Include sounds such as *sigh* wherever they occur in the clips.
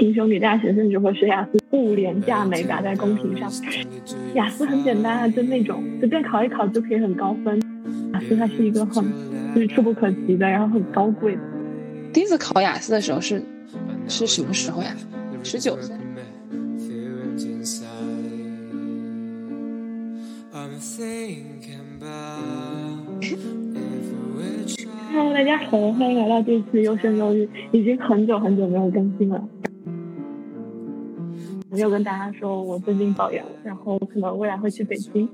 贫穷女大学生如何学雅思，不廉价美打在公屏上。雅思很简单啊，就那种随便考一考就可以很高分。雅思它是一个很就是触不可及的，然后很高贵的。第一次考雅思的时候是是什么时候呀？十九岁。Hello，大家好，欢迎来到这次优生优育，已经很久很久没有更新了。没有跟大家说我最近保研了，然后可能未来会去北京。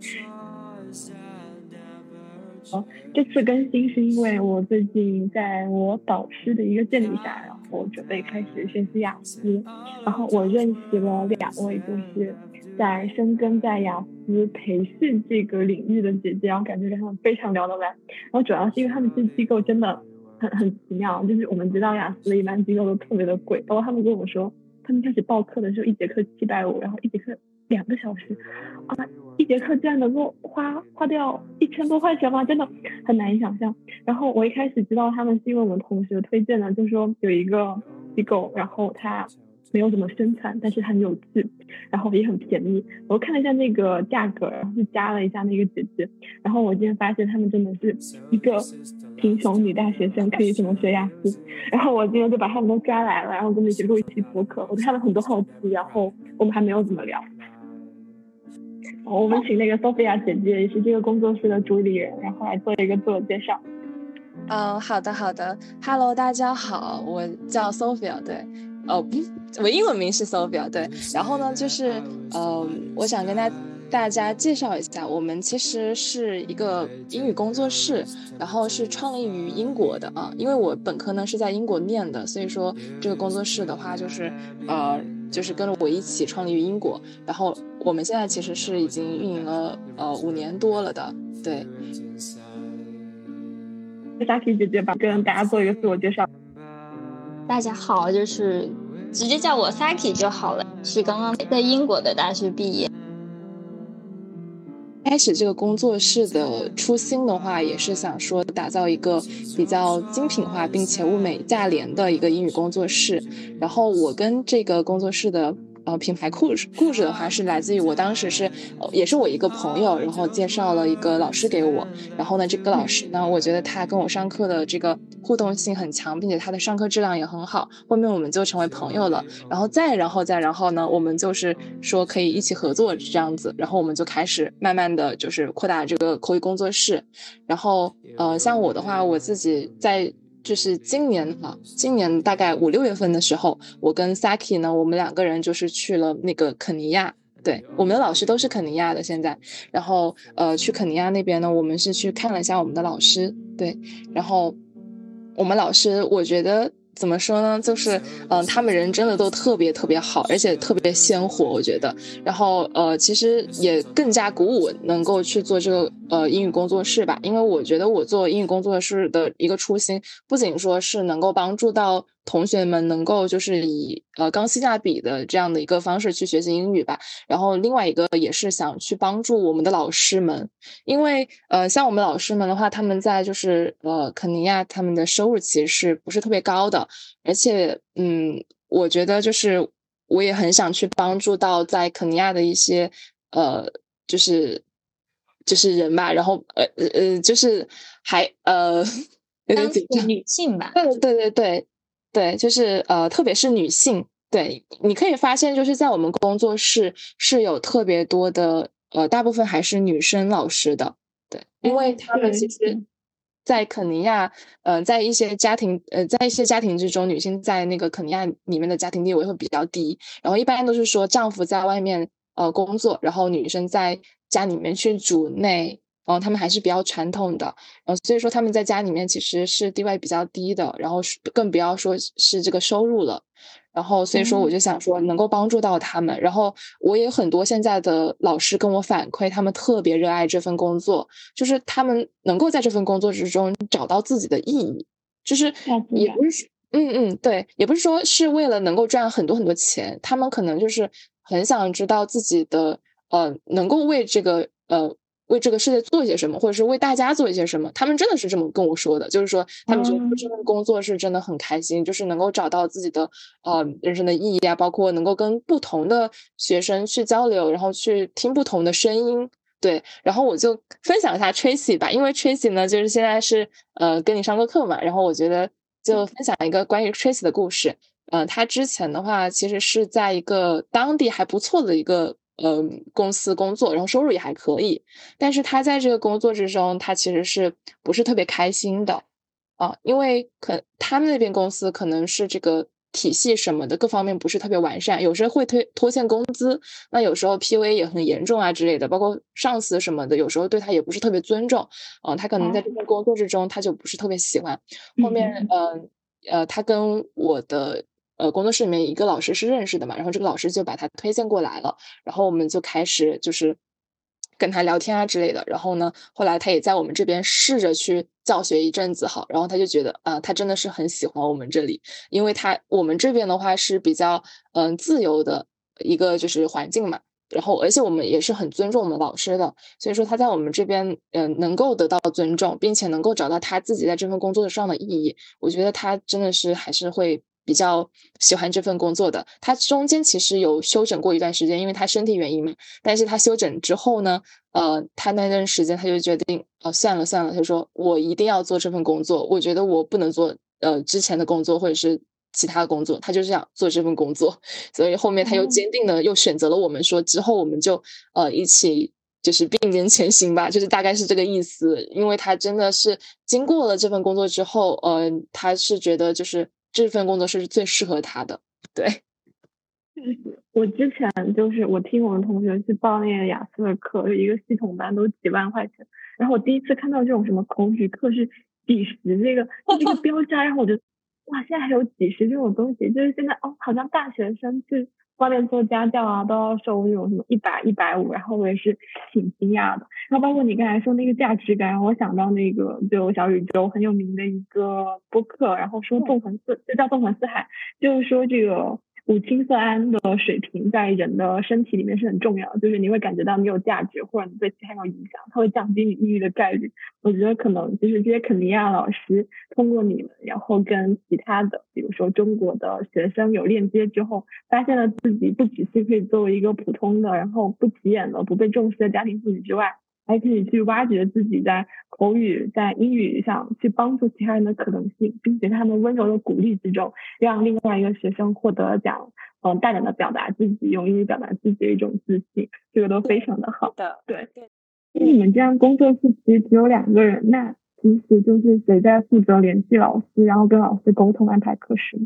哦，这次更新是因为我最近在我导师的一个建议下，然后准备开始学习雅思，然后我认识了两位就是在深耕在雅思培训这个领域的姐姐，然后感觉跟他们非常聊得来。然后主要是因为他们这机构真的很很奇妙，就是我们知道雅思的一般机构都特别的贵，包括他们跟我说，他们开始报课的时候一节课七百五，然后一节课。两个小时，啊，一节课竟然能够花花掉一千多块钱吗？真的很难以想象。然后我一开始知道他们是因为我们同学推荐的，就说有一个机构，然后他没有怎么宣传，但是很有趣，然后也很便宜。我看了一下那个价格，然后就加了一下那个姐姐。然后我今天发现他们真的是一个贫穷女大学生可以怎么学雅思。*laughs* 然后我今天就把他们都抓来了，然后跟他们一起录一期播客。我对他们很多好奇，然后我们还没有怎么聊。我们请那个 Sophia 姐姐，也是这个工作室的主理人，然后来做一个自我介绍。嗯，好的，好的，Hello，大家好，我叫 Sophia，对，哦不，我英文名是 Sophia，对，然后呢，就是，嗯，我想跟大大家介绍一下，我们其实是一个英语工作室，然后是创立于英国的啊，因为我本科呢是在英国念的，所以说这个工作室的话，就是，呃。就是跟着我一起创立于英国，然后我们现在其实是已经运营了呃五年多了的，对。Saki 姐姐吧，跟大家做一个自我介绍。大家好，就是直接叫我 Saki 就好了，是刚刚在英国的大学毕业。开始这个工作室的初心的话，也是想说打造一个比较精品化并且物美价廉的一个英语工作室。然后我跟这个工作室的。呃，品牌故事故事的话是来自于我当时是，也是我一个朋友，然后介绍了一个老师给我，然后呢，这个老师呢，我觉得他跟我上课的这个互动性很强，并且他的上课质量也很好，后面我们就成为朋友了，然后再然后再然后呢，我们就是说可以一起合作这样子，然后我们就开始慢慢的就是扩大这个口语工作室，然后呃，像我的话，我自己在。就是今年哈，今年大概五六月份的时候，我跟 Saki 呢，我们两个人就是去了那个肯尼亚。对，我们的老师都是肯尼亚的现在。然后呃，去肯尼亚那边呢，我们是去看了一下我们的老师。对，然后我们老师，我觉得。怎么说呢？就是，嗯，他们人真的都特别特别好，而且特别鲜活，我觉得。然后，呃，其实也更加鼓舞能够去做这个呃英语工作室吧，因为我觉得我做英语工作室的一个初心，不仅说是能够帮助到。同学们能够就是以呃高性价比的这样的一个方式去学习英语吧，然后另外一个也是想去帮助我们的老师们，因为呃像我们老师们的话，他们在就是呃肯尼亚他们的收入其实是不是特别高的，而且嗯我觉得就是我也很想去帮助到在肯尼亚的一些呃就是就是人吧，然后呃呃就是还呃 *laughs* 有点紧张女性吧，对对对对。对，就是呃，特别是女性，对，你可以发现，就是在我们工作室是有特别多的，呃，大部分还是女生老师的，对，因为他们其实，在肯尼亚，呃，在一些家庭，呃，在一些家庭之中，女性在那个肯尼亚里面的家庭地位会比较低，然后一般都是说丈夫在外面呃工作，然后女生在家里面去主内。然后他们还是比较传统的，然后所以说他们在家里面其实是地位比较低的，然后更不要说是这个收入了。然后所以说我就想说能够帮助到他们，然后我也很多现在的老师跟我反馈，他们特别热爱这份工作，就是他们能够在这份工作之中找到自己的意义，就是也不是嗯嗯对，也不是说是为了能够赚很多很多钱，他们可能就是很想知道自己的呃能够为这个呃。为这个世界做一些什么，或者是为大家做一些什么。他们真的是这么跟我说的，就是说他们觉得这份工作是真的很开心，就是能够找到自己的呃人生的意义啊，包括能够跟不同的学生去交流，然后去听不同的声音。对，然后我就分享一下 Tracy 吧，因为 Tracy 呢，就是现在是呃跟你上过课嘛，然后我觉得就分享一个关于 Tracy 的故事。嗯，他之前的话其实是在一个当地还不错的一个呃公司工作，然后收入也还可以。但是他在这个工作之中，他其实是不是特别开心的啊？因为可他们那边公司可能是这个体系什么的各方面不是特别完善，有时候会推拖欠工资，那有时候 PUA 也很严重啊之类的，包括上司什么的，有时候对他也不是特别尊重啊。他可能在这份工作之中，他就不是特别喜欢。后面，嗯呃，他跟我的。呃，工作室里面一个老师是认识的嘛，然后这个老师就把他推荐过来了，然后我们就开始就是跟他聊天啊之类的。然后呢，后来他也在我们这边试着去教学一阵子，好，然后他就觉得啊，他真的是很喜欢我们这里，因为他我们这边的话是比较嗯自由的一个就是环境嘛，然后而且我们也是很尊重我们老师的，所以说他在我们这边嗯能够得到尊重，并且能够找到他自己在这份工作上的意义，我觉得他真的是还是会。比较喜欢这份工作的，他中间其实有休整过一段时间，因为他身体原因嘛。但是他休整之后呢，呃，他那段时间他就决定，哦，算了算了，他说我一定要做这份工作，我觉得我不能做呃之前的工作或者是其他的工作，他就这样做这份工作。*laughs* 所以后面他又坚定的又选择了我们，说之后我们就呃一起就是并肩前行吧，就是大概是这个意思。因为他真的是经过了这份工作之后，呃，他是觉得就是。这份工作是最适合他的，对。*laughs* 我之前就是我听我们同学去报那个雅思的课，就一个系统班都几万块钱。然后我第一次看到这种什么口语课是几十这个这 *laughs* 个标价，然后我就哇，现在还有几十这种东西，就是现在哦，好像大学生去。外面做家教啊，都要收那种什么一百、一百五，然后我也是挺惊讶的。然后包括你刚才说那个价值感，我想到那个就小宇宙很有名的一个播客，然后说纵横四，就叫纵横四海，就是说这个。五羟色胺的水平在人的身体里面是很重要，就是你会感觉到你有价值，或者你对其他有影响，它会降低你抑郁的概率。我觉得可能就是这些肯尼亚老师通过你们，然后跟其他的，比如说中国的学生有链接之后，发现了自己不只是可以作为一个普通的，然后不起眼的、不被重视的家庭妇女之外。还可以去挖掘自己在口语、在英语上去帮助其他人的可能性，并且在他们温柔的鼓励之中，让另外一个学生获得奖，嗯，大胆的表达自己，用英语表达自己的一种自信，这个都非常的好。的，对。那你们这样工作室其实只有两个人，那其实就是谁在负责联系老师，然后跟老师沟通安排课时？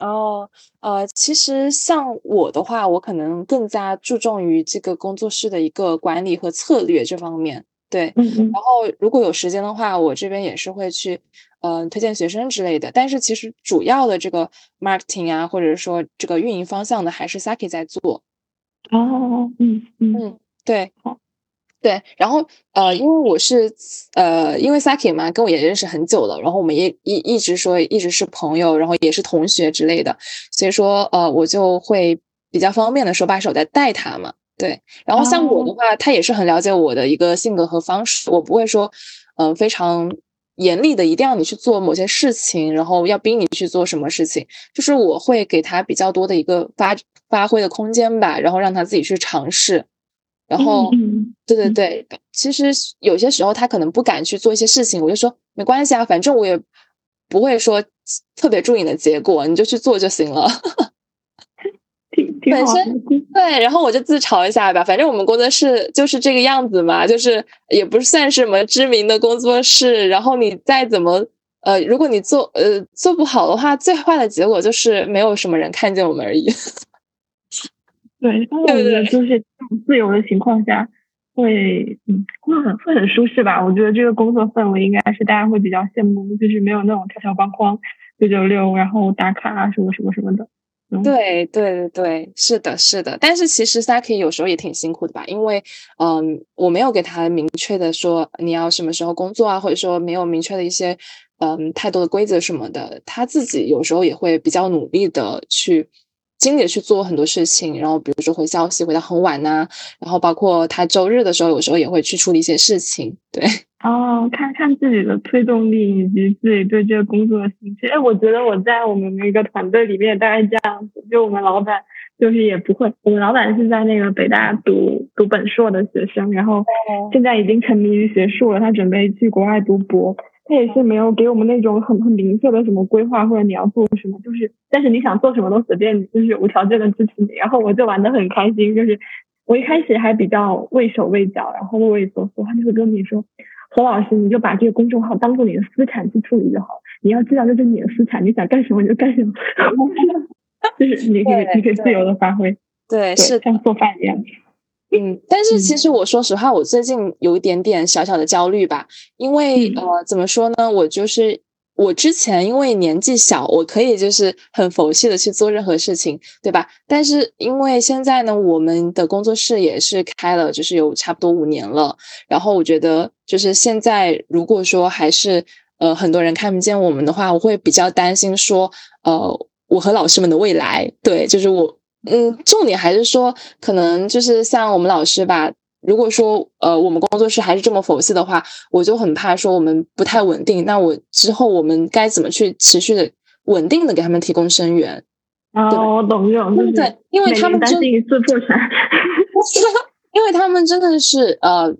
哦，呃，其实像我的话，我可能更加注重于这个工作室的一个管理和策略这方面。对，然后如果有时间的话，我这边也是会去，嗯，推荐学生之类的。但是其实主要的这个 marketing 啊，或者说这个运营方向的，还是 Saki 在做。哦，嗯嗯，对，好。对，然后呃，因为我是呃，因为 Saki 嘛，跟我也认识很久了，然后我们也一一直说一直是朋友，然后也是同学之类的，所以说呃，我就会比较方便的手把手在带他嘛。对，然后像我的话，他也是很了解我的一个性格和方式，我不会说嗯非常严厉的一定要你去做某些事情，然后要逼你去做什么事情，就是我会给他比较多的一个发发挥的空间吧，然后让他自己去尝试。然后，对对对，其实有些时候他可能不敢去做一些事情，我就说没关系啊，反正我也不会说特别注意你的结果，你就去做就行了。*laughs* *laughs* 本身对，然后我就自嘲一下吧，反正我们工作室就是这个样子嘛，就是也不算是什么知名的工作室。然后你再怎么呃，如果你做呃做不好的话，最坏的结果就是没有什么人看见我们而已。对，我觉得就是自由的情况下，会嗯会很会很舒适吧。我觉得这个工作氛围应该是大家会比较羡慕，就是没有那种条条框框、九九六，然后打卡啊什么什么什么的。对对对对，是的，是的。但是其实 Saki 有时候也挺辛苦的吧，因为嗯，我没有给他明确的说你要什么时候工作啊，或者说没有明确的一些嗯太多的规则什么的，他自己有时候也会比较努力的去。精力去做很多事情，然后比如说回消息回到很晚呐，然后包括他周日的时候，有时候也会去处理一些事情。对，*laughs* 哦，看看自己的推动力以及自己对这个工作的兴趣。哎，我觉得我在我们那个团队里面大概这样子，就我们老板就是也不会，我们老板是在那个北大读读本硕的学生，然后现在已经沉迷于学术了，他准备去国外读博。他也是没有给我们那种很很明确的什么规划或者你要做什么，就是但是你想做什么都随便你，就是无条件的支持你。然后我就玩的很开心，就是我一开始还比较畏手畏脚，然后畏畏缩缩，他就会跟你说，何老师你就把这个公众号当做你的私产去处理就好，你要知道这是你的私产，你想干什么你就干什么，*laughs* 就是你可以你可以自由的发挥，对，是像做饭一样。嗯，但是其实我说实话，我最近有一点点小小的焦虑吧，因为呃，怎么说呢？我就是我之前因为年纪小，我可以就是很佛系的去做任何事情，对吧？但是因为现在呢，我们的工作室也是开了，就是有差不多五年了，然后我觉得就是现在如果说还是呃很多人看不见我们的话，我会比较担心说，呃，我和老师们的未来，对，就是我。嗯，重点还是说，可能就是像我们老师吧。如果说呃，我们工作室还是这么佛系的话，我就很怕说我们不太稳定。那我之后我们该怎么去持续的稳定的给他们提供生源？哦，我懂这种，对，因为他们真一次破产，*laughs* 因为他们真的是呃。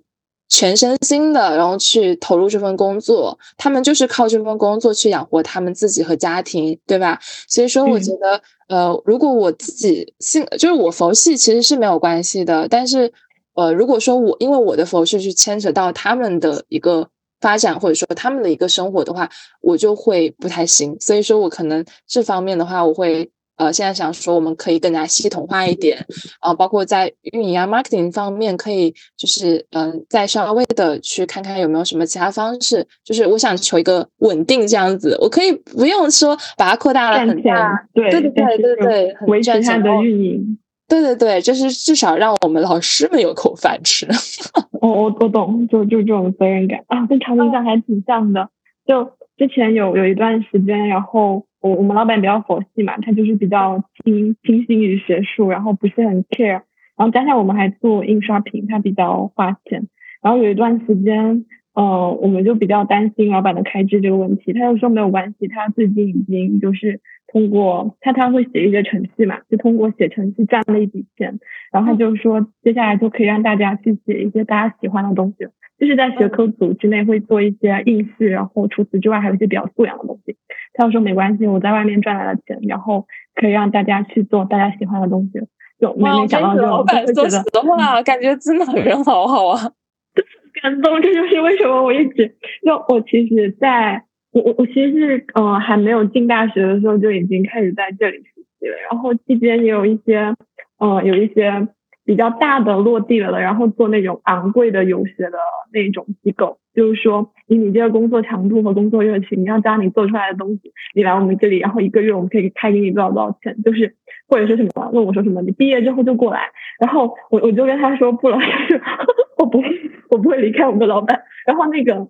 全身心的，然后去投入这份工作，他们就是靠这份工作去养活他们自己和家庭，对吧？所以说，我觉得，呃，如果我自己性就是我佛系，其实是没有关系的。但是，呃，如果说我因为我的佛系去牵扯到他们的一个发展，或者说他们的一个生活的话，我就会不太行。所以说我可能这方面的话，我会。呃，现在想说我们可以更加系统化一点，啊，包括在运营啊、marketing 方面，可以就是嗯，再稍微的去看看有没有什么其他方式。就是我想求一个稳定这样子，我可以不用说把它扩大了很大，对对对对对，维持它的运营，对对对，就是至少让我们老师们有口饭吃。*laughs* 我我我懂，就就这种责任感啊，跟长明上还挺像的。就之前有有一段时间，然后。我我们老板比较佛系嘛，他就是比较倾倾心于学术，然后不是很 care，然后加上我们还做印刷品，他比较花钱，然后有一段时间，呃，我们就比较担心老板的开支这个问题，他就说没有关系，他最近已经就是通过他他会写一些程序嘛，就通过写程序赚了一笔钱，然后他就说接下来就可以让大家去写一些大家喜欢的东西。就是在学科组之内会做一些应试，然后除此之外还有一些比较素养的东西。他又说没关系，我在外面赚来了钱，然后可以让大家去做大家喜欢的东西。就每每讲到这种，我会觉得实话，感觉真的很人好好啊，*laughs* 感动。这就是为什么我一直就我其实在我我我其实是呃还没有进大学的时候就已经开始在这里实习了，然后期间也有一些呃有一些。比较大的落地了的，然后做那种昂贵的游学的那种机构，就是说以你这个工作强度和工作热情，你要将你做出来的东西，你来我们这里，然后一个月我们可以开给你多少多少钱，就是或者说什么问我说什么，你毕业之后就过来，然后我我就跟他说不了，*laughs* 我不会我不会离开我们的老板。然后那个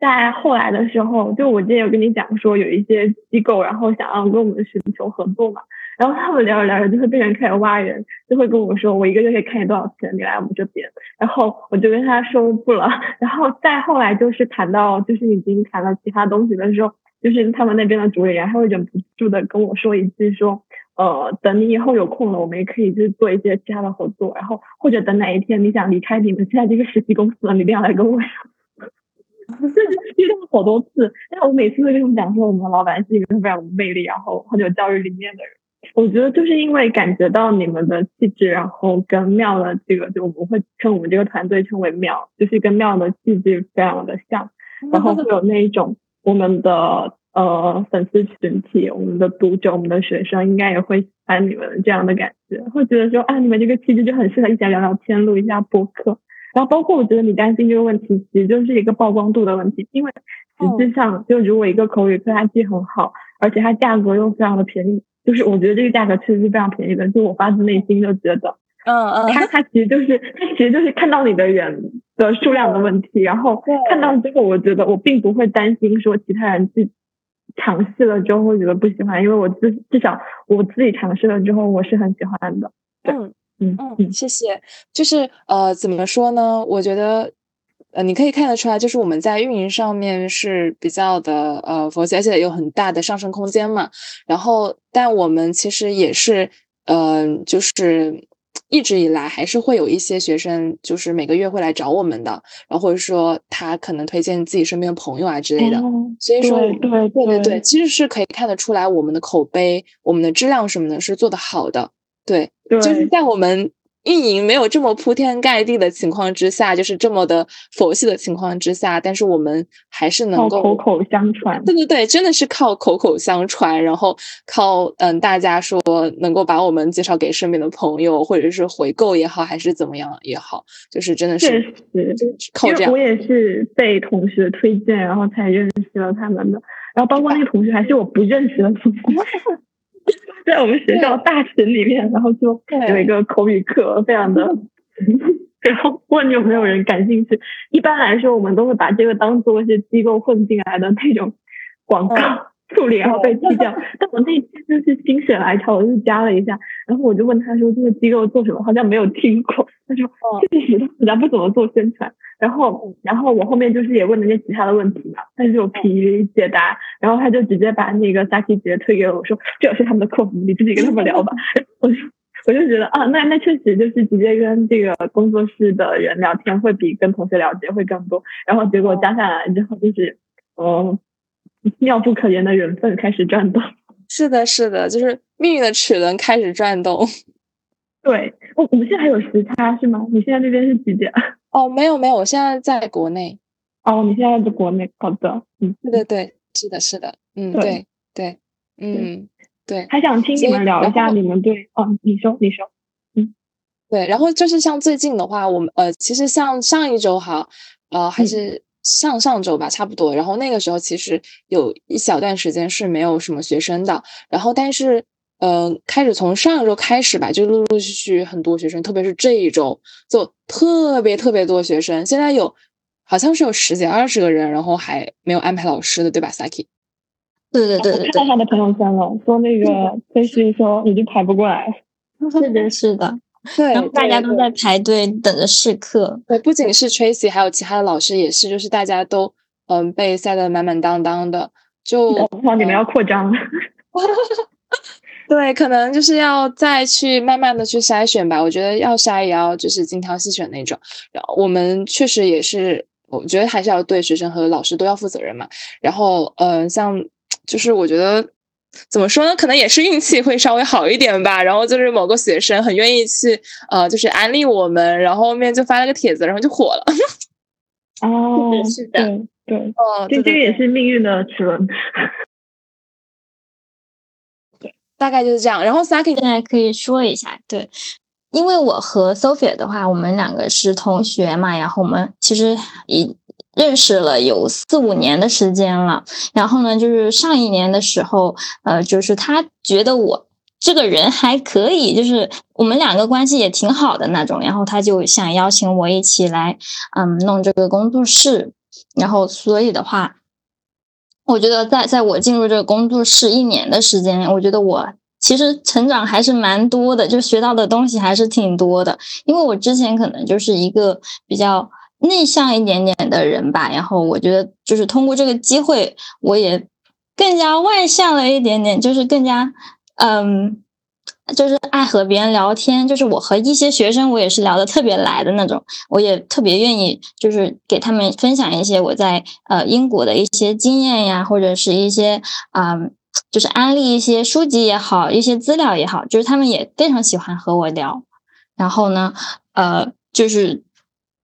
在后来的时候，就我之前有跟你讲说有一些机构，然后想要跟我们寻求合作嘛。然后他们聊着聊着就会变成开始挖人，就会跟我说我一个月可以看你多少钱，你来我们这边。然后我就跟他说不了。*laughs* 然后再后来就是谈到就是已经谈了其他东西的时候，就是他们那边的主理人还会忍不住的跟我说一句说，呃，等你以后有空了，我们也可以就是做一些其他的合作。然后或者等哪一天你想离开你们现在这个实习公司了，你一定要来跟我说。就 *laughs* 是遇到好多次，但我每次都跟他们讲说，我们老板是一个非常有魅力，然后很有教育理念的人。我觉得就是因为感觉到你们的气质，然后跟妙的这个，就我们会称我们这个团队称为妙，就是跟妙的气质非常的像，然后会有那一种我们的呃粉丝群体、我们的读者、我们的学生应该也会喜欢你们这样的感觉，会觉得说啊，你们这个气质就很适合一起来聊聊天、录一下播客。然后包括我觉得你担心这个问题，其实就是一个曝光度的问题，因为实际上就如果一个口语课它既很好，而且它价格又非常的便宜。就是我觉得这个价格确实是非常便宜的，就我发自内心就觉得，嗯嗯，他他其实就是他其实就是看到你的人的数量的问题，然后看到之后，我觉得我并不会担心说其他人去尝试了之后会觉得不喜欢，因为我至至少我自己尝试了之后我是很喜欢的。嗯嗯嗯，谢谢。就是呃，怎么说呢？我觉得呃，你可以看得出来，就是我们在运营上面是比较的呃佛系，而且有很大的上升空间嘛。然后，但我们其实也是嗯，就是。一直以来还是会有一些学生，就是每个月会来找我们的，然后或者说他可能推荐自己身边的朋友啊之类的。所以说，对对对其实是可以看得出来，我们的口碑、我们的质量什么的是做的好的。对，就是在我们。运营没有这么铺天盖地的情况之下，就是这么的佛系的情况之下，但是我们还是能够口口相传。对对对，真的是靠口口相传，然后靠嗯大家说能够把我们介绍给身边的朋友，或者是回购也好，还是怎么样也好，就是真的是确实靠这样。我也是被同学推荐，然后才认识了他们的，然后包括那个同学还是我不认识的同学。在我们学校大群里面，然后就有一个口语课，非常的，*laughs* 然后问有没有人感兴趣。一般来说，我们都会把这个当做是机构混进来的那种广告处理，然后被踢掉。但我那天就是心血来潮，我就加了一下，然后我就问他说：“这个机构做什么？好像没有听过。”他说：“确实，人家不怎么做宣传。”然后，然后我后面就是也问了些其他的问题嘛，他就疲于解答，然后他就直接把那个 Saki 直接推给我，说这是他们的客服，你自己跟他们聊吧。*laughs* 我就我就觉得啊，那那确实就是直接跟这个工作室的人聊天会比跟同学了解会更多。然后结果加下来之后，就是嗯，*laughs* 妙不可言的缘分开始转动。*laughs* 是的，是的，就是命运的齿轮开始转动。*laughs* 对，我我们现在还有时差是吗？你现在那边是几点？哦，没有没有，我现在在国内。哦，你现在在国内，好的，嗯，对对对，是的，是的，嗯，对对，嗯对。还想听你们聊一下你们对，哦，你说你说，嗯，对，然后就是像最近的话，我们呃，其实像上一周哈，呃，还是上上周吧，差不多。然后那个时候其实有一小段时间是没有什么学生的，然后但是。嗯，开始从上周开始吧，就陆陆续续很多学生，特别是这一周，就特别特别多学生。现在有好像是有十几二十个人，然后还没有安排老师的，对吧，Saki？对对对对，看他的朋友圈了，说那个飞师说已经排不过来。是的，是的，对，然后大家都在排队等着试课。对，不仅是 Tracy，还有其他的老师也是，就是大家都嗯被塞得满满当当的。就哇，你们要扩张了。*laughs* 对，可能就是要再去慢慢的去筛选吧。我觉得要筛也要就是精挑细选那种。然后我们确实也是，我觉得还是要对学生和老师都要负责任嘛。然后，嗯，像就是我觉得怎么说呢，可能也是运气会稍微好一点吧。然后就是某个学生很愿意去，呃，就是安利我们，然后后面就发了个帖子，然后就火了。*laughs* 哦，是的，对，哦，这这个也是命运的齿轮。*laughs* 大概就是这样，然后 Saki 现在可以说一下，对，因为我和 Sophia 的话，我们两个是同学嘛，然后我们其实已认识了有四五年的时间了，然后呢，就是上一年的时候，呃，就是他觉得我这个人还可以，就是我们两个关系也挺好的那种，然后他就想邀请我一起来，嗯，弄这个工作室，然后所以的话。我觉得在在我进入这个工作室一年的时间，我觉得我其实成长还是蛮多的，就学到的东西还是挺多的。因为我之前可能就是一个比较内向一点点的人吧，然后我觉得就是通过这个机会，我也更加外向了一点点，就是更加嗯。就是爱和别人聊天，就是我和一些学生，我也是聊得特别来的那种，我也特别愿意，就是给他们分享一些我在呃英国的一些经验呀，或者是一些啊，就是安利一些书籍也好，一些资料也好，就是他们也非常喜欢和我聊。然后呢，呃，就是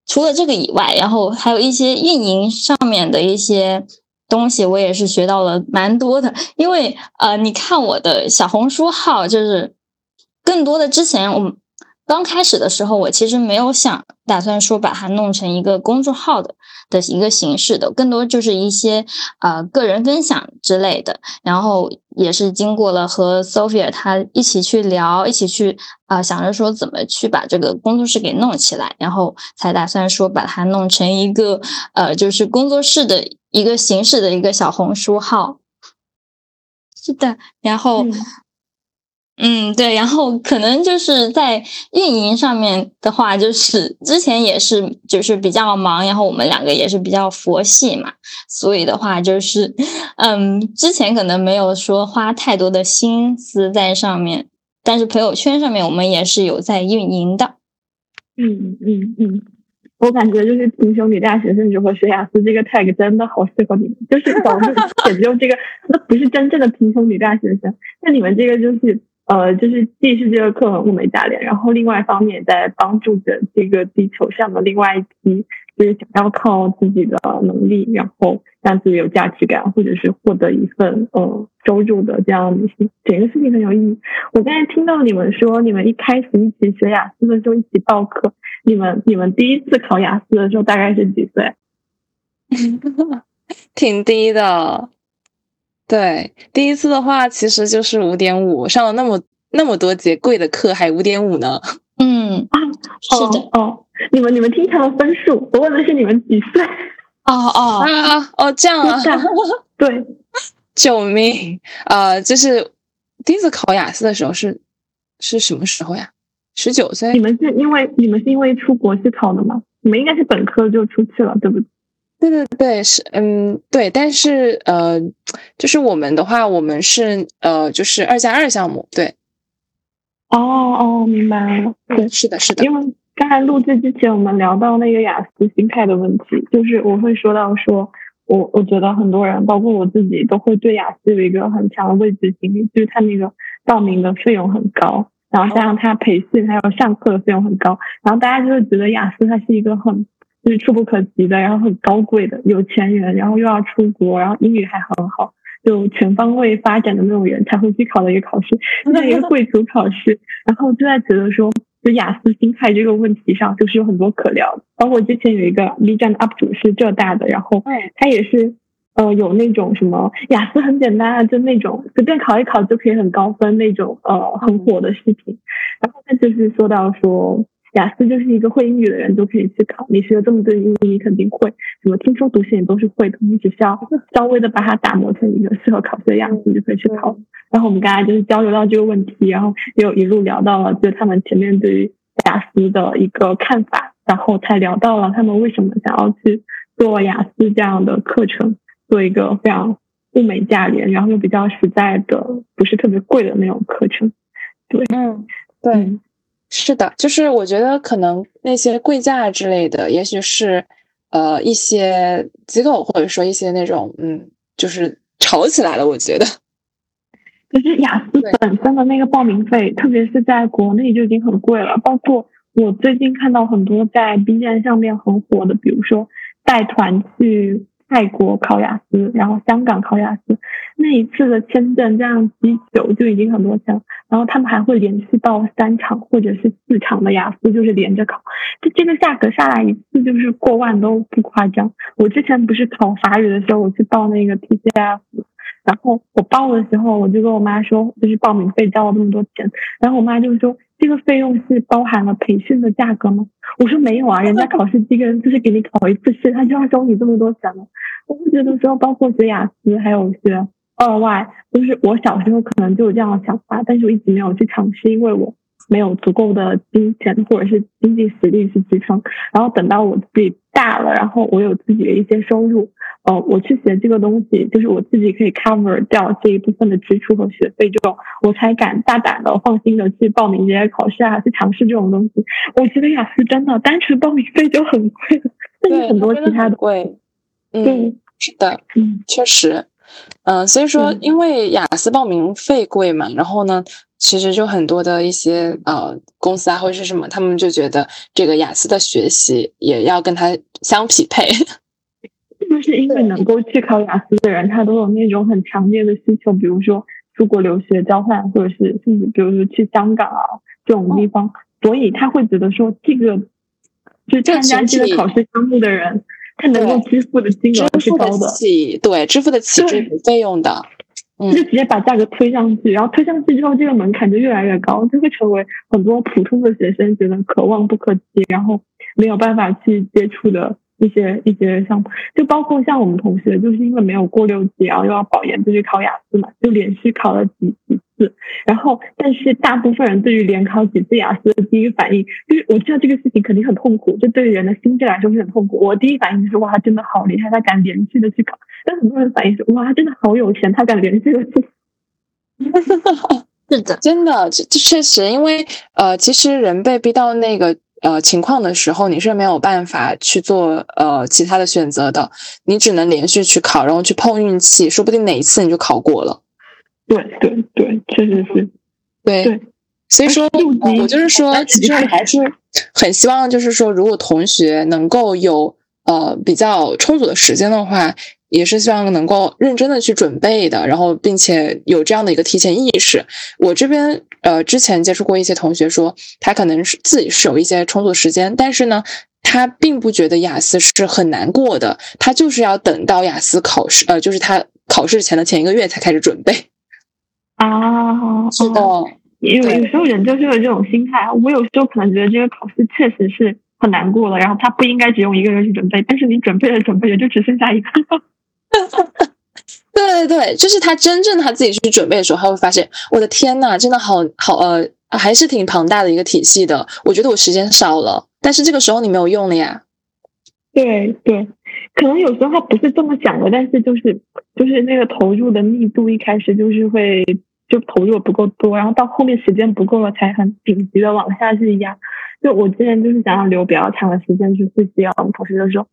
除了这个以外，然后还有一些运营上面的一些东西，我也是学到了蛮多的。因为呃，你看我的小红书号就是。更多的之前，我们刚开始的时候，我其实没有想打算说把它弄成一个公众号的的一个形式的，更多就是一些呃个人分享之类的。然后也是经过了和 Sophia 她一起去聊，一起去啊想着说怎么去把这个工作室给弄起来，然后才打算说把它弄成一个呃就是工作室的一个形式的一个小红书号。是的，然后。对，然后可能就是在运营上面的话，就是之前也是就是比较忙，然后我们两个也是比较佛系嘛，所以的话就是，嗯，之前可能没有说花太多的心思在上面，但是朋友圈上面我们也是有在运营的。嗯嗯嗯，我感觉就是平胸女大学生如果学雅思这个 tag 真的好适合你们，就是导致 *laughs* 也就这个，那不是真正的平胸女大学生，那你们这个就是。呃，就是既是这个课很物美价廉，然后另外一方面在帮助着这个地球上的另外一批，就是想要靠自己的能力，然后让自己有价值感，或者是获得一份呃收入的这样的女性，整个事情很有意义。我刚才听到你们说，你们一开始一起学雅思的时候一起报课，你们你们第一次考雅思的时候大概是几岁？*laughs* 挺低的。对，第一次的话其实就是五点五，上了那么那么多节贵的课，还五点五呢。*laughs* 嗯啊，是的哦。你们你们听成了分数，我问的是你们几岁？哦哦啊哦，这样啊。*laughs* 对，*laughs* 救命！呃，就是第一次考雅思的时候是是什么时候呀？十九岁。你们是因为你们是因为出国去考的吗？你们应该是本科就出去了，对不对？对对对，是嗯对，但是呃，就是我们的话，我们是呃，就是二加二项目，对。哦哦，明白了。对，是的，是的。因为刚才录制之前，我们聊到那个雅思心态的问题，就是我会说到说，我我觉得很多人，包括我自己，都会对雅思有一个很强的未知心理，就是他那个报名的费用很高，然后加上他培训还有上课的费用很高，然后大家就会觉得雅思它是一个很。就是触不可及的，然后很高贵的有钱人，然后又要出国，然后英语还很好，就全方位发展的那种人才会去考的一个考试，那一个贵族考试。然后就在觉得说，就雅思心态这个问题上，就是有很多可聊。包括之前有一个 B 站的 UP 主是浙大的，然后他也是呃有那种什么雅思很简单啊，就那种随便考一考就可以很高分那种呃很火的视频。然后他就是说到说。雅思就是一个会英语的人都可以去考，你学了这么多英语，你肯定会。什么听说读写你都是会的，你只需要 *laughs* 稍微的把它打磨成一个适合考试的样子，你就可以去考。然后我们刚才就是交流到这个问题，然后又一路聊到了就是他们前面对于雅思的一个看法，然后才聊到了他们为什么想要去做雅思这样的课程，做一个非常物美价廉，然后又比较实在的，不是特别贵的那种课程。对，嗯，对。是的，就是我觉得可能那些贵价之类的，也许是呃一些机构或者说一些那种嗯，就是炒起来了。我觉得，*laughs* 可是雅思本身的那个报名费，特别是在国内就已经很贵了。包括我最近看到很多在 B 站上面很火的，比如说带团去。泰国考雅思，然后香港考雅思，那一次的签证这样机久就已经很多钱了。然后他们还会连续报三场或者是四场的雅思，就是连着考。就这个价格下来一次就是过万都不夸张。我之前不是考法语的时候，我去报那个 TCF，然后我报的时候我就跟我妈说，就是报名费交了那么多钱，然后我妈就说。这个费用是包含了培训的价格吗？我说没有啊，人家考试机构就是给你考一次试，他就要收你这么多钱了。我不觉得说，包括学雅思还有学二外，就是我小时候可能就有这样的想法，但是我一直没有去尝试，因为我没有足够的金钱或者是经济实力去支撑。然后等到我自己大了，然后我有自己的一些收入。呃，我去学这个东西，就是我自己可以 cover 掉这一部分的支出和学费，这种我才敢大胆的、放心的去报名这些考试啊，去尝试这种东西。我觉得雅思真的单纯报名费就很贵，*laughs* 甚至很多其他的贵。嗯，是的，嗯，确实，嗯，所以说，因为雅思报名费贵嘛，然后呢，其实就很多的一些呃公司啊或者是什么，他们就觉得这个雅思的学习也要跟他相匹配。*laughs* 就是因为能够去考雅思的人，他都有那种很强烈的需求，比如说出国留学交换，或者是甚至比如说去香港啊这种地方，所以他会觉得说这个就参加这个考试项目的人，他能够支付的金额是高的，对，支付得起这笔费用的，就直接把价格推上去，然后推上去之后，这个门槛就越来越高，就会成为很多普通的学生觉得可望不可及，然后没有办法去接触的。一些一些项目，就包括像我们同学，就是因为没有过六级，然后又要保研，就去考雅思嘛，就连续考了几几次。然后，但是大部分人对于连考几次雅思的第一反应，就是我知道这个事情肯定很痛苦，就对于人的心智来说是很痛苦。我第一反应就是哇，他真的好厉害，他敢连续的去考。但很多人反应是哇，他真的好有钱，他敢连续的去。*laughs* 是的，真的，这这确实，因为呃，其实人被逼到那个。呃，情况的时候你是没有办法去做呃其他的选择的，你只能连续去考，然后去碰运气，说不定哪一次你就考过了。对对对，确实是。对，所以说，我就是说，其实还是很希望，就是说，如果同学能够有呃比较充足的时间的话。也是希望能够认真的去准备的，然后并且有这样的一个提前意识。我这边呃之前接触过一些同学说，他可能是自己是有一些充足时间，但是呢，他并不觉得雅思是很难过的，他就是要等到雅思考试，呃，就是他考试前的前一个月才开始准备。啊，*laughs* 是的，有有时候人就是有这种心态。我有时候可能觉得这个考试确实是很难过了，然后他不应该只用一个人去准备，但是你准备了准备着就只剩下一个。哈 *laughs* 哈对对对，就是他真正他自己去准备的时候，他会发现，我的天呐，真的好好呃，还是挺庞大的一个体系的。我觉得我时间少了，但是这个时候你没有用了呀。对对，可能有时候他不是这么想的，但是就是就是那个投入的密度一开始就是会就投入不够多，然后到后面时间不够了，才很紧急的往下去压。就我之前就是想要留比较长的时间去复习，我们同学就说。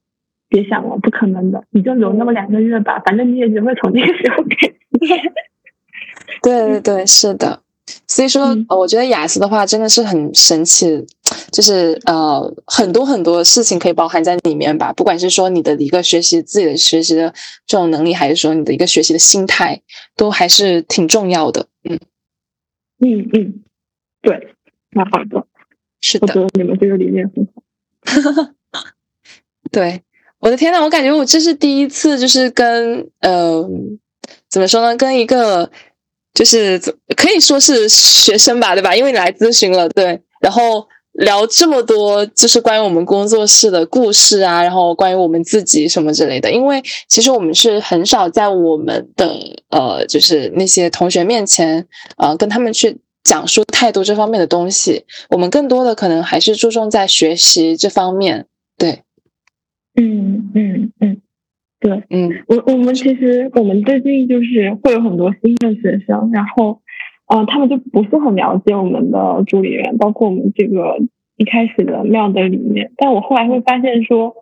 别想了，不可能的，你就留那么两个月吧，反正你也只会从那个时候开始。*laughs* 对对对，是的。所以说，我觉得雅思的话真的是很神奇，就是呃，很多很多事情可以包含在里面吧。不管是说你的一个学习自己的学习的这种能力，还是说你的一个学习的心态，都还是挺重要的。嗯嗯嗯，对，蛮好的。是的，我觉得你们这个理念很好。*laughs* 对。我的天呐，我感觉我这是第一次，就是跟呃，怎么说呢，跟一个就是可以说是学生吧，对吧？因为你来咨询了，对，然后聊这么多，就是关于我们工作室的故事啊，然后关于我们自己什么之类的。因为其实我们是很少在我们的呃，就是那些同学面前，呃，跟他们去讲述太多这方面的东西。我们更多的可能还是注重在学习这方面，对。嗯嗯嗯，对，嗯，我我们其实我们最近就是会有很多新的学生，然后，呃，他们就不是很了解我们的助理员，包括我们这个一开始的妙的理念。但我后来会发现说，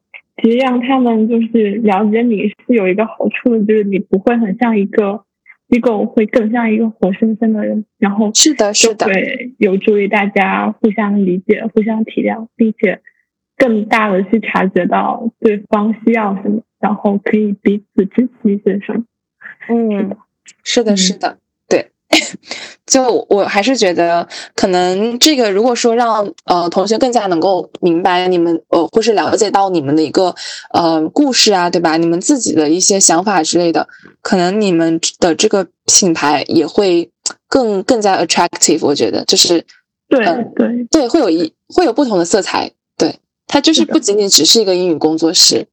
其实让他们就是了解你是有一个好处的，就是你不会很像一个机构，会更像一个活生生的人。然后是的，是的，对有助于大家互相理解、互相体谅，并且。更大的去察觉到对方需要什么，然后可以彼此支持一些什么。嗯，是的，是的，对。*laughs* 就我还是觉得，可能这个如果说让呃同学更加能够明白你们呃，或是了解到你们的一个呃故事啊，对吧？你们自己的一些想法之类的，可能你们的这个品牌也会更更加 attractive。我觉得就是对对对，会有一会有不同的色彩。它就是不仅仅只是一个英语工作室，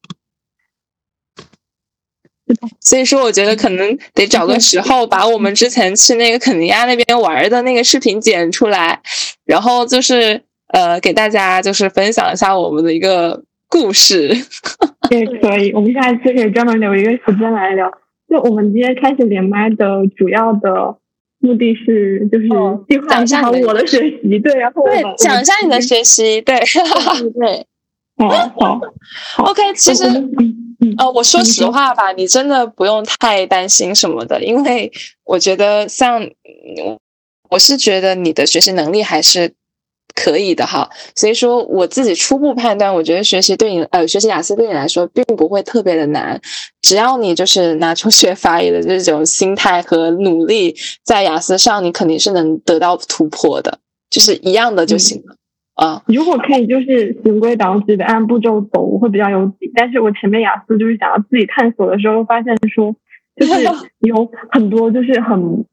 所以说我觉得可能得找个时候把我们之前去那个肯尼亚那边玩的那个视频剪出来，然后就是呃给大家就是分享一下我们的一个故事。*laughs* 也可以，我们下一次可以专门留一个时间来聊。就我们今天开始连麦的主要的目的是，就是讲一下我的学习，对，然后对讲一下你的学习，对对。*laughs* 好，好，OK。其实，呃，我说实话吧，你真的不用太担心什么的，因为我觉得像，我是觉得你的学习能力还是可以的哈。所以说，我自己初步判断，我觉得学习对你，呃，学习雅思对你来说并不会特别的难，只要你就是拿出学法语的这种心态和努力，在雅思上你肯定是能得到突破的，就是一样的就行了。啊，如果可以，就是循规蹈矩的按步骤走，我会比较有底。但是我前面雅思就是想要自己探索的时候，发现说，就是 *laughs* 有很多就是很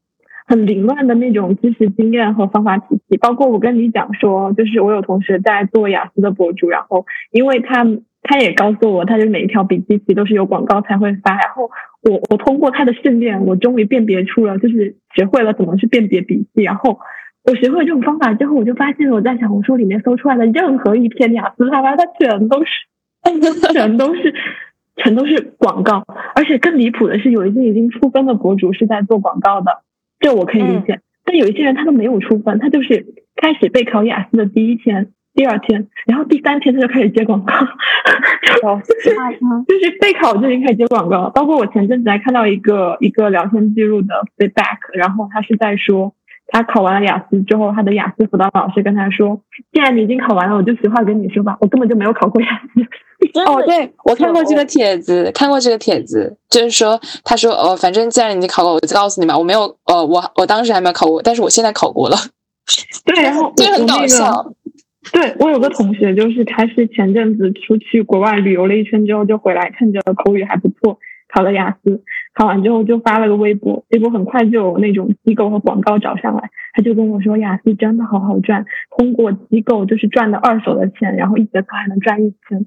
很凌乱的那种知识经验和方法体系。包括我跟你讲说，就是我有同学在做雅思的博主，然后因为他他也告诉我，他就每一条笔记其实都是有广告才会发。然后我我通过他的训练，我终于辨别出了，就是学会了怎么去辨别笔记。然后我学会这种方法之后，我就发现我在小红书里面搜出来的任何一篇雅思他发，它全都是，全都是，全都是广告。而且更离谱的是，有一些已经出分的博主是在做广告的，这我可以理解。但有一些人他都没有出分，他就是开始备考雅思的第一天。第二天，然后第三天他就开始接广告，*laughs* 就是就是备考就已经开始接广告。包括我前阵子还看到一个一个聊天记录的 feedback，然后他是在说他考完了雅思之后，他的雅思辅导老师跟他说：“既然你已经考完了，我就实话跟你说吧，我根本就没有考过雅思。*laughs* ”哦，对我看过这个帖子，看过这个帖子，就是说他说：“哦，反正既然你已经考过，我就告诉你嘛，我没有，呃，我我当时还没有考过，但是我现在考过了。*laughs* ”对，然后就很搞笑。对我有个同学，就是他是前阵子出去国外旅游了一圈之后就回来，看着口语还不错，考了雅思，考完之后就发了个微博，结果很快就有那种机构和广告找上来。他就跟我说，雅思真的好好赚，通过机构就是赚的二手的钱，然后一节课还能赚一千。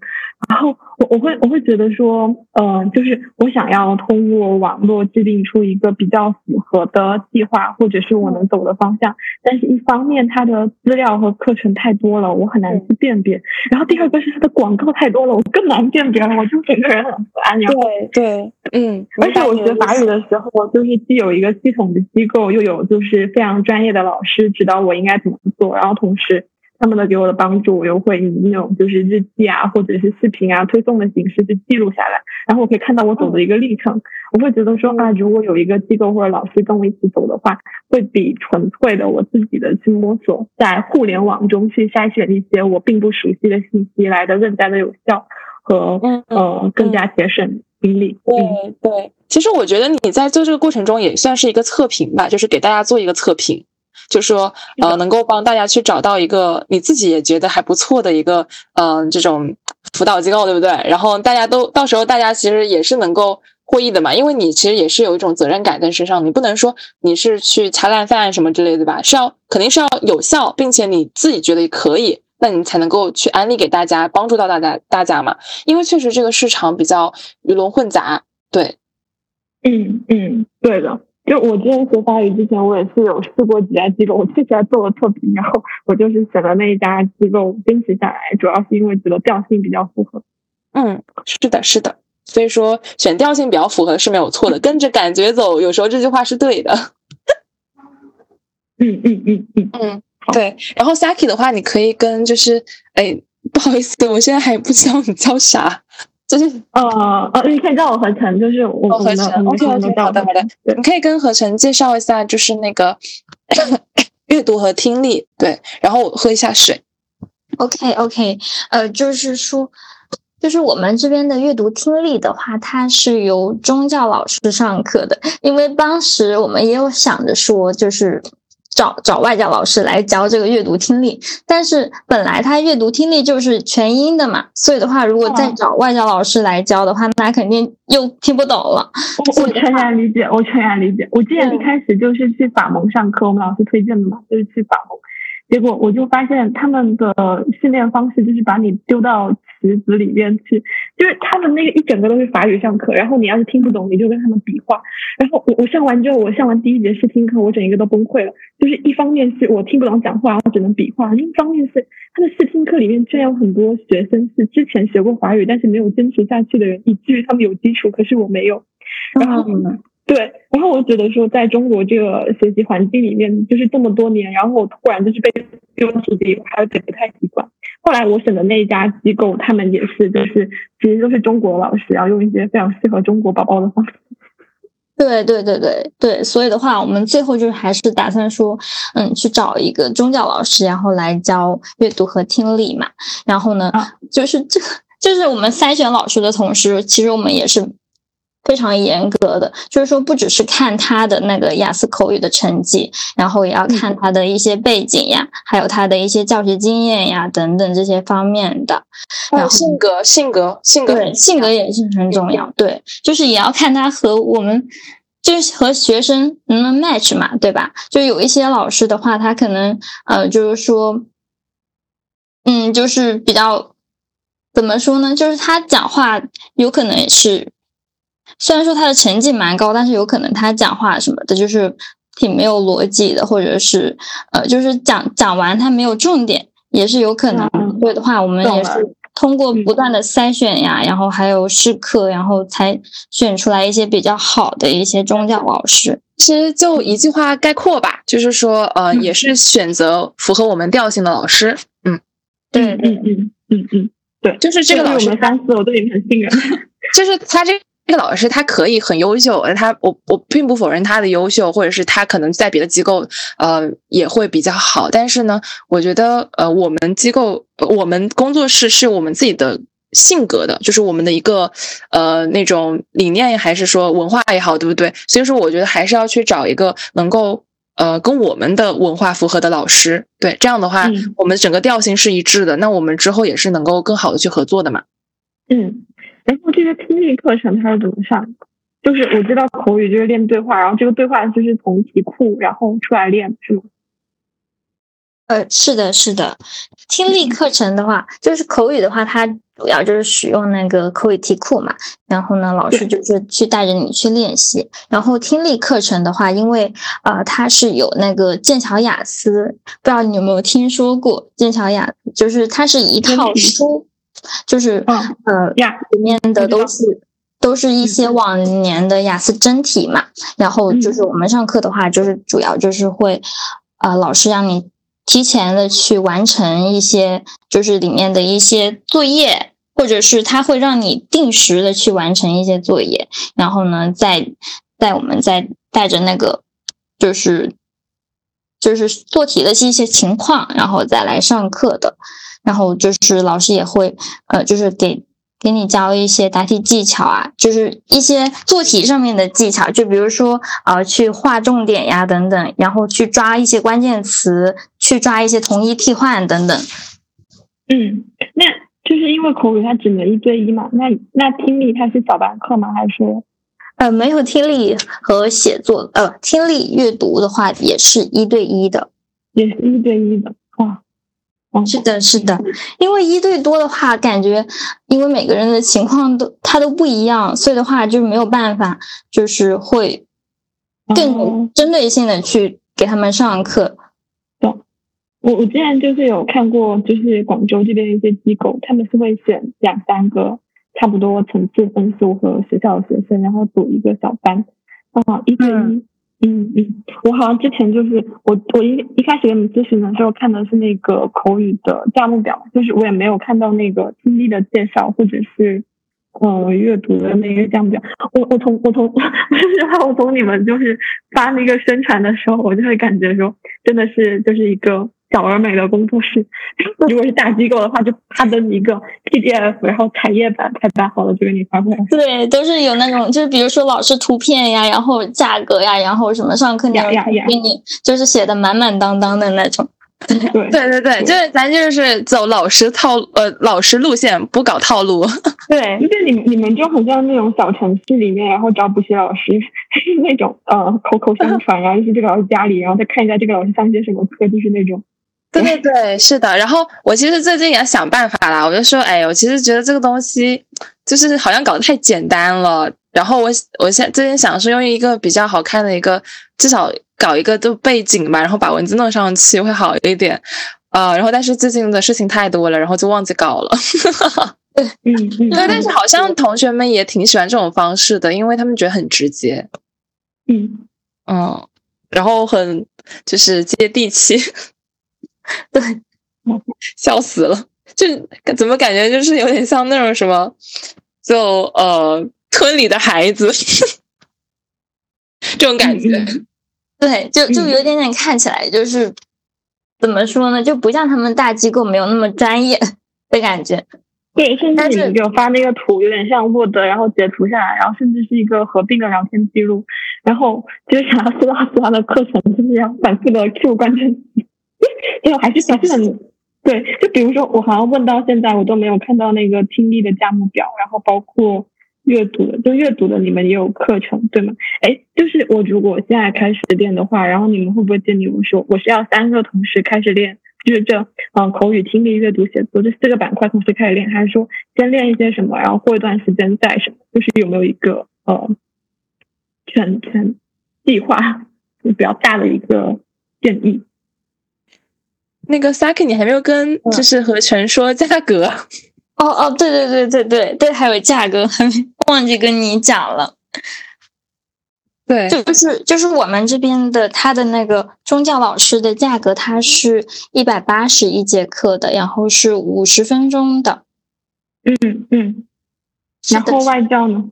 然后我我会我会觉得说，呃，就是我想要通过网络制定出一个比较符合的计划，或者是我能走的方向。但是一方面，它的资料和课程太多了，我很难去辨别。然后第二个是它的广告太多了，我更难辨别了，我就整个人很不安。对对，嗯。而且我学法语的时候，就是既有一个系统的机构，又有就是非常专业的。老师指导我应该怎么做，然后同时他们的给我的帮助，我又会以那种就是日记啊，或者是视频啊推送的形式去记录下来，然后我可以看到我走的一个历程。我会觉得说啊，如果有一个机构或者老师跟我一起走的话，会比纯粹的我自己的去摸索，在互联网中去筛选一些我并不熟悉的信息来的更加的有效和呃更加节省精力。对对，其实我觉得你在做这个过程中也算是一个测评吧，就是给大家做一个测评。就说呃，能够帮大家去找到一个你自己也觉得还不错的一个嗯这种辅导机构，对不对？然后大家都到时候大家其实也是能够获益的嘛，因为你其实也是有一种责任感在身上，你不能说你是去恰烂饭什么之类的吧，是要肯定是要有效，并且你自己觉得可以，那你才能够去安利给大家，帮助到大家大家嘛。因为确实这个市场比较鱼龙混杂，对，嗯嗯，对的。就我之前学法语之前，我也是有试过几家机构，我确实还做了测评，然后我就是选了那一家机构坚持下来，主要是因为觉得调性比较符合。嗯，是的，是的，所以说选调性比较符合是没有错的，跟着感觉走，有时候这句话是对的。嗯嗯嗯嗯嗯，对。然后 Saki 的话，你可以跟就是，哎，*laughs* 不好意思，我现在还不知道你叫啥。就是呃呃，你可以叫我合成，就是我合成，OK OK，好的好的，你可以跟合成介绍一下，就是那个 *coughs* 阅读和听力，对，然后我喝一下水。OK OK，呃，就是说，就是我们这边的阅读听力的话，它是由中教老师上课的，因为当时我们也有想着说，就是。找找外教老师来教这个阅读听力，但是本来他阅读听力就是全英的嘛，所以的话，如果再找外教老师来教的话，那肯定又听不懂了。我我全然理解，我全然理解。我之前一开始就是去法蒙上课，我们老师推荐的嘛，就是去法蒙。结果我就发现他们的训练方式就是把你丢到池子里面去，就是他们那个一整个都是法语上课，然后你要是听不懂，你就跟他们比划。然后我我上完之后，我上完第一节试听课，我整一个都崩溃了。就是一方面是我听不懂讲话，我只能比划；另一方面是他的试听课里面居然有很多学生是之前学过法语，但是没有坚持下去的人，以至于他们有基础，可是我没有。然后呢？对，然后我觉得说，在中国这个学习环境里面，就是这么多年，然后我突然就是被丢出去，我还有点不太习惯。后来我选的那一家机构，他们也是，就是其实都是中国老师，然后用一些非常适合中国宝宝的方式。对对对对对，所以的话，我们最后就是还是打算说，嗯，去找一个中教老师，然后来教阅读和听力嘛。然后呢，就是这个，就是我们筛选老师的同时，其实我们也是。非常严格的，就是说不只是看他的那个雅思口语的成绩，然后也要看他的一些背景呀，还有他的一些教学经验呀等等这些方面的。然后性格，性格，性格，对，性格也是很重要。对，就是也要看他和我们，就是和学生能不能 match 嘛，对吧？就有一些老师的话，他可能呃，就是说，嗯，就是比较。怎么说呢？就是他讲话有可能是，虽然说他的成绩蛮高，但是有可能他讲话什么的，就是挺没有逻辑的，或者是呃，就是讲讲完他没有重点，也是有可能。所以的话，我们也是通过不断的筛选呀，然后还有试课，然后才选出来一些比较好的一些中教老师。其实就一句话概括吧，就是说，呃，也是选择符合我们调性的老师。嗯，对，嗯嗯嗯嗯。对，就是这个老师，我们三四，我对你们很信任。*laughs* 就是他这这个老师，他可以很优秀，他我我并不否认他的优秀，或者是他可能在别的机构呃也会比较好。但是呢，我觉得呃我们机构我们工作室是我们自己的性格的，就是我们的一个呃那种理念，还是说文化也好，对不对？所以说，我觉得还是要去找一个能够。呃，跟我们的文化符合的老师，对这样的话，我们整个调性是一致的，那我们之后也是能够更好的去合作的嘛。嗯，然后这个听力课程它是怎么上？就是我知道口语就是练对话，然后这个对话就是从题库然后出来练，是吗？呃，是的，是的。听力课程的话，就是口语的话，它主要就是使用那个口语题库嘛。然后呢，老师就是去带着你去练习。然后听力课程的话，因为呃，它是有那个剑桥雅思，不知道你有没有听说过剑桥雅思？就是它是一套书，就是呃，里面的都是都是一些往年的雅思真题嘛。然后就是我们上课的话，就是主要就是会呃，老师让你。提前的去完成一些，就是里面的一些作业，或者是他会让你定时的去完成一些作业，然后呢，再带我们再带着那个，就是就是做题的一些情况，然后再来上课的，然后就是老师也会呃，就是给。给你教一些答题技巧啊，就是一些做题上面的技巧，就比如说呃，去划重点呀等等，然后去抓一些关键词，去抓一些同义替换等等。嗯，那就是因为口语它只能一对一嘛，那那听力它是小班课吗？还是呃没有听力和写作呃听力阅读的话也是一对一的，也是一对一的哇。是的，是的，因为一对多的话，感觉因为每个人的情况都他都不一样，所以的话就没有办法，就是会更针对性的去给他们上课。懂。我我之前就是有看过，就是广州这边一些机构，他们是会选两三个差不多层次分数和学校的学生，然后组一个小班，啊，一对一。嗯嗯，我好像之前就是我我一一开始给你们咨询的时候看的是那个口语的价目表，就是我也没有看到那个听力的介绍或者是呃阅读的那个价目表。我我从我从说实话我从你们就是发那个宣传的时候，我就会感觉说真的是就是一个。小而美的工作室，*laughs* 如果是大机构的话，就啪的一个 PDF，然后彩页版排版好了就给你发过来。对，都是有那种，就是比如说老师图片呀，然后价格呀，然后什么上课内容给你，就是写的满满当当的那种。对 *laughs* 对对对，就是咱就是走老师套呃老师路线，不搞套路。*laughs* 对，就是你你们就很像那种小城市里面，然后找补习老师，是那种呃口口相传，然后就是这个老师家里，然后再看一下这个老师上些什么课，就是那种。对对对，是的。然后我其实最近也想办法啦，我就说，哎，我其实觉得这个东西就是好像搞得太简单了。然后我我现最近想说用一个比较好看的一个，至少搞一个就背景吧，然后把文字弄上去会好一点。呃，然后但是最近的事情太多了，然后就忘记搞了。*laughs* 对，嗯，对，但是好像同学们也挺喜欢这种方式的，因为他们觉得很直接。嗯嗯，然后很就是接地气。*laughs* 对，笑死了！就怎么感觉就是有点像那种什么，就呃村里的孩子 *laughs* 这种感觉。*laughs* 对，就就有点点看起来就是怎么说呢，就不像他们大机构没有那么专业的感觉。对，甚至你给我发那个图，有点像 Word，然后截图下来，然后甚至是一个合并的聊天记录，然后就是想要知道他的课程，就是要反复的 Q 关键词。*laughs* 因为还是还是很对，就比如说我好像问到现在，我都没有看到那个听力的价目表，然后包括阅读的，就阅读的你们也有课程对吗？哎，就是我如果现在开始练的话，然后你们会不会建议我说，我是要三个同时开始练就是这嗯口语、听力、阅读、写作这四个板块同时开始练，还是说先练一些什么，然后过一段时间再什么？就是有没有一个呃全全计划 *laughs* 就比较大的一个建议？那个 Saki，你还没有跟就是和晨说价格？哦哦，对对对对对对，还有价格还没忘记跟你讲了。对，就是就是我们这边的他的那个宗教老师的价格，他是一百八十一节课的，然后是五十分钟的。嗯嗯。然后外教呢？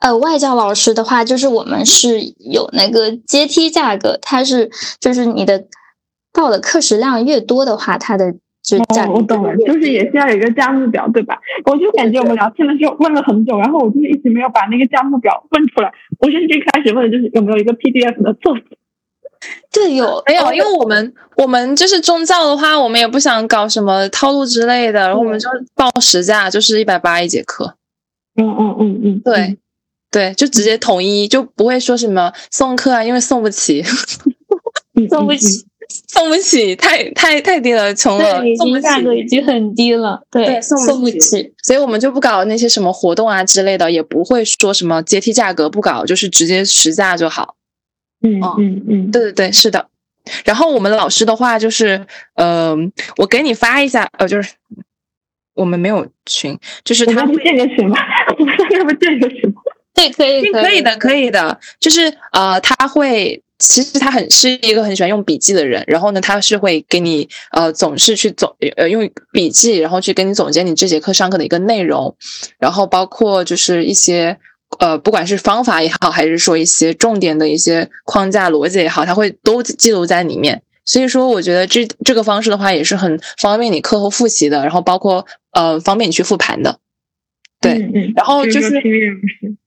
呃，外教老师的话，就是我们是有那个阶梯价格，它是就是你的报的课时量越多的话，它的。哦，我懂了，就是也是要有一个价目表，对吧？我就感觉我们聊天的时候问了很久，然后我就是一直没有把那个价目表问出来。我甚至一开始问的就是有没有一个 PDF 的作 *laughs* 对，有没有？因为我们我们就是宗教的话，我们也不想搞什么套路之类的，然后我们就报实价，就是一百八一节课。嗯嗯嗯嗯，对对，就直接统一，就不会说什么送课啊，因为送不起，*laughs* 送不起。送不起，太太太低了，穷了，送不起，价格已经很低了，对，送不起，所以我们就不搞那些什么活动啊之类的，也不会说什么阶梯价格不搞，就是直接实价就好。嗯嗯嗯，对对对，是的。然后我们老师的话就是，呃，我给你发一下，呃，就是我们没有群，就是他不建个群吗？*laughs* 要不建个群？对，可以，可以的，可以的，就是呃，他会。其实他很是一个很喜欢用笔记的人，然后呢，他是会给你呃总是去总呃用笔记，然后去给你总结你这节课上课的一个内容，然后包括就是一些呃不管是方法也好，还是说一些重点的一些框架逻辑也好，他会都记录在里面。所以说，我觉得这这个方式的话也是很方便你课后复习的，然后包括呃方便你去复盘的。对，然后就是。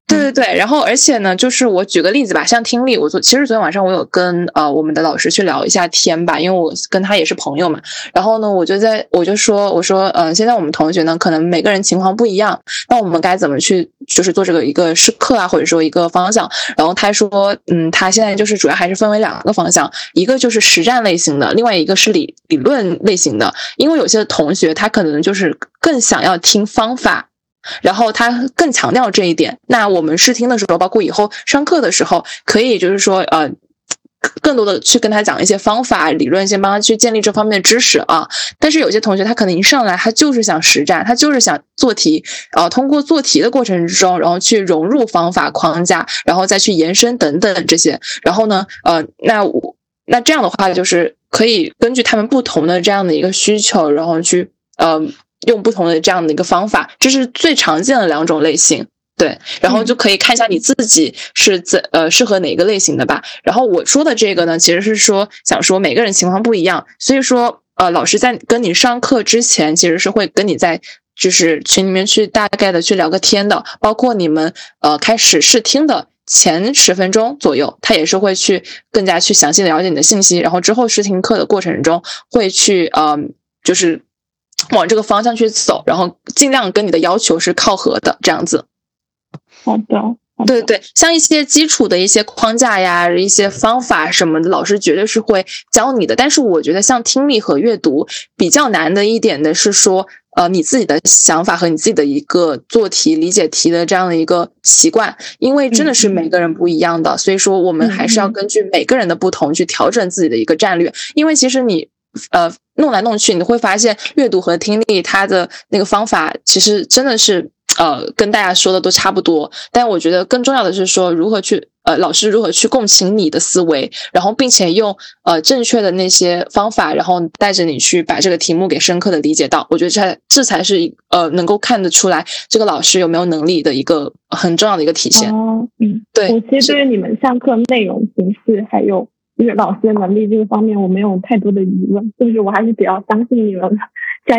对对对，然后而且呢，就是我举个例子吧，像听力，我昨其实昨天晚上我有跟呃我们的老师去聊一下天吧，因为我跟他也是朋友嘛。然后呢，我就在我就说，我说，嗯，现在我们同学呢，可能每个人情况不一样，那我们该怎么去就是做这个一个试课啊，或者说一个方向？然后他说，嗯，他现在就是主要还是分为两个方向，一个就是实战类型的，另外一个是理理论类型的。因为有些同学他可能就是更想要听方法。然后他更强调这一点。那我们试听的时候，包括以后上课的时候，可以就是说，呃，更多的去跟他讲一些方法、理论，先帮他去建立这方面的知识啊。但是有些同学他可能一上来他就是想实战，他就是想做题，呃，通过做题的过程之中，然后去融入方法框架，然后再去延伸等等这些。然后呢，呃，那我那这样的话，就是可以根据他们不同的这样的一个需求，然后去呃。用不同的这样的一个方法，这是最常见的两种类型，对，然后就可以看一下你自己是怎呃适合哪个类型的吧。然后我说的这个呢，其实是说想说每个人情况不一样，所以说呃老师在跟你上课之前，其实是会跟你在就是群里面去大概的去聊个天的，包括你们呃开始试听的前十分钟左右，他也是会去更加去详细的了解你的信息，然后之后试听课的过程中会去呃就是。*tsk* 往这个方向去走，然后尽量跟你的要求是靠合的，这样子。好的，对对，像一些基础的一些框架呀、一些方法什么的，老师绝对是会教你的。但是我觉得像听力和阅读比较难的一点的是说，呃，你自己的想法和你自己的一个做题、理解题的这样的一个习惯，因为真的是每个人不一样的，所以说我们还是要根据每个人的不同去调整自己的一个战略。因为其实你。呃，弄来弄去，你会发现阅读和听力它的那个方法，其实真的是呃，跟大家说的都差不多。但我觉得更重要的是说，如何去呃，老师如何去共情你的思维，然后并且用呃正确的那些方法，然后带着你去把这个题目给深刻的理解到。我觉得这这才是呃，能够看得出来这个老师有没有能力的一个很重要的一个体现。哦，嗯，对。我其实对于你们上课内容形式还有。就是老师的能力这个方面，我没有太多的疑问，就是我还是比较相信你们的。该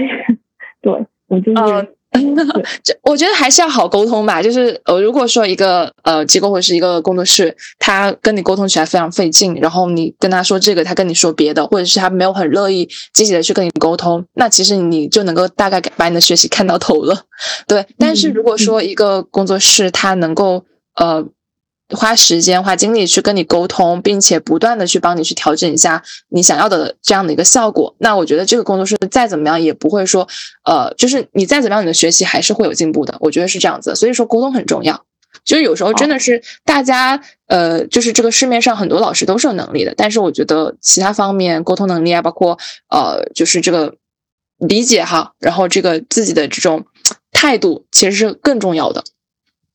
对我就是，*laughs* 这我觉得还是要好沟通吧。就是呃，如果说一个呃机构或者是一个工作室，他跟你沟通起来非常费劲，然后你跟他说这个，他跟你说别的，或者是他没有很乐意积极的去跟你沟通，那其实你就能够大概把你的学习看到头了。*laughs* 对，但是如果说一个工作室他能够呃。花时间、花精力去跟你沟通，并且不断的去帮你去调整一下你想要的这样的一个效果。那我觉得这个工作室再怎么样也不会说，呃，就是你再怎么样，你的学习还是会有进步的。我觉得是这样子，所以说沟通很重要。就是有时候真的是大家，呃，就是这个市面上很多老师都是有能力的，但是我觉得其他方面沟通能力啊，包括呃，就是这个理解哈，然后这个自己的这种态度，其实是更重要的。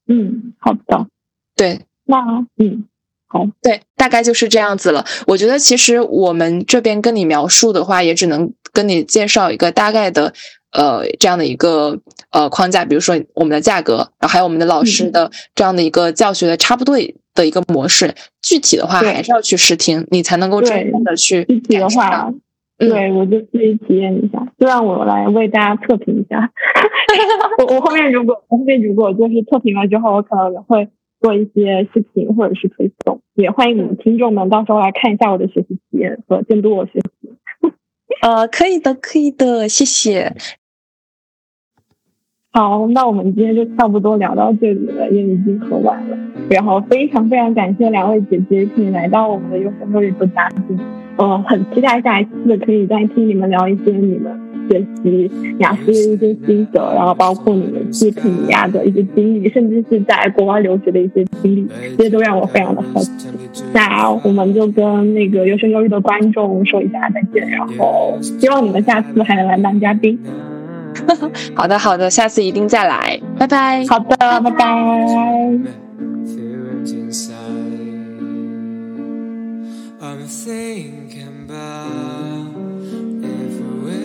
嗯，好的，对，那嗯，好，对，大概就是这样子了。我觉得其实我们这边跟你描述的话，也只能跟你介绍一个大概的。呃，这样的一个呃框架，比如说我们的价格，然后还有我们的老师的这样的一个教学的差不多的一个模式，具体的话还是要去试听，你才能够真正的去具体的话，对我就自己体验一下，就让我来为大家测评一下。*laughs* 我我后面如果我后面如果就是测评了之后，我可能会做一些视频或者是推送，也欢迎你们听众们到时候来看一下我的学习体验和监督我学习。*laughs* 呃，可以的，可以的，谢谢。好，那我们今天就差不多聊到这里了，也已经很晚了。然后非常非常感谢两位姐姐可以来到我们的优声优语做嘉宾，呃，很期待下一次可以再听你们聊一些你们学习雅思的一些心得，然后包括你们去肯尼亚的一些经历，甚至是在国外留学的一些经历，这些都让我非常的好奇。那我们就跟那个优生优育的观众说一下再见，然后希望你们下次还能来当嘉宾。*laughs* 好的，好的，下次一定再来，拜拜。好的，拜拜。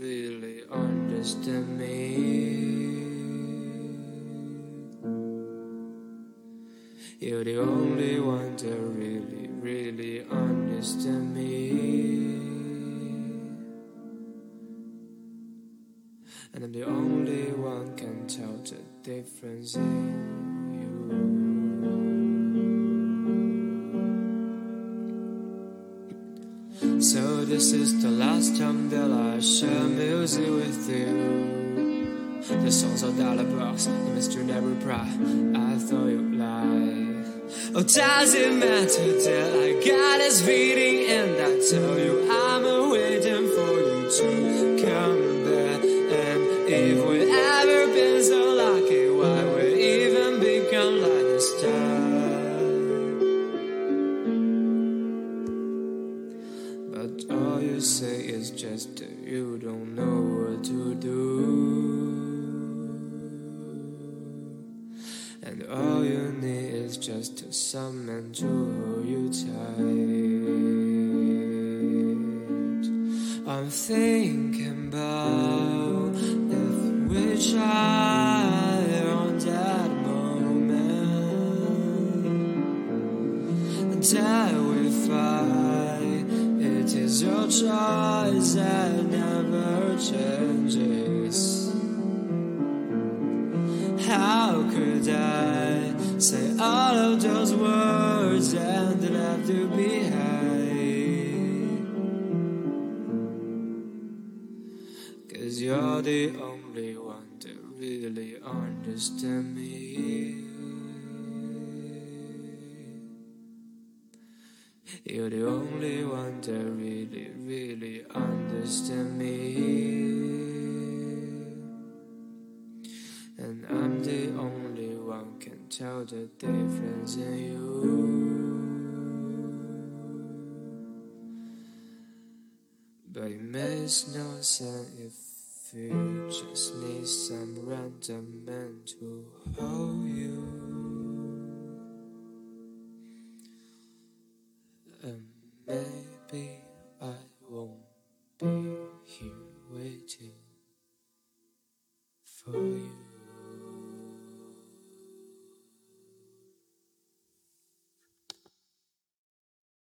really understand me. You're the only one to really, really understand me. And I'm the only one can tell the difference this is the last time that I share music with you. The songs are dollar bucks, you must never cry. I thought you'd lie. Oh, does it matter that I got this beating and I tell you I'm someone to hold you tight. I'm thinking about if we try on that moment until we find it is your choice that never changes. You're the only one that really, really understand me. And I'm the only one can tell the difference in you. But it makes no sense if you just need some random man to hold you. And maybe I won't be here waiting for you.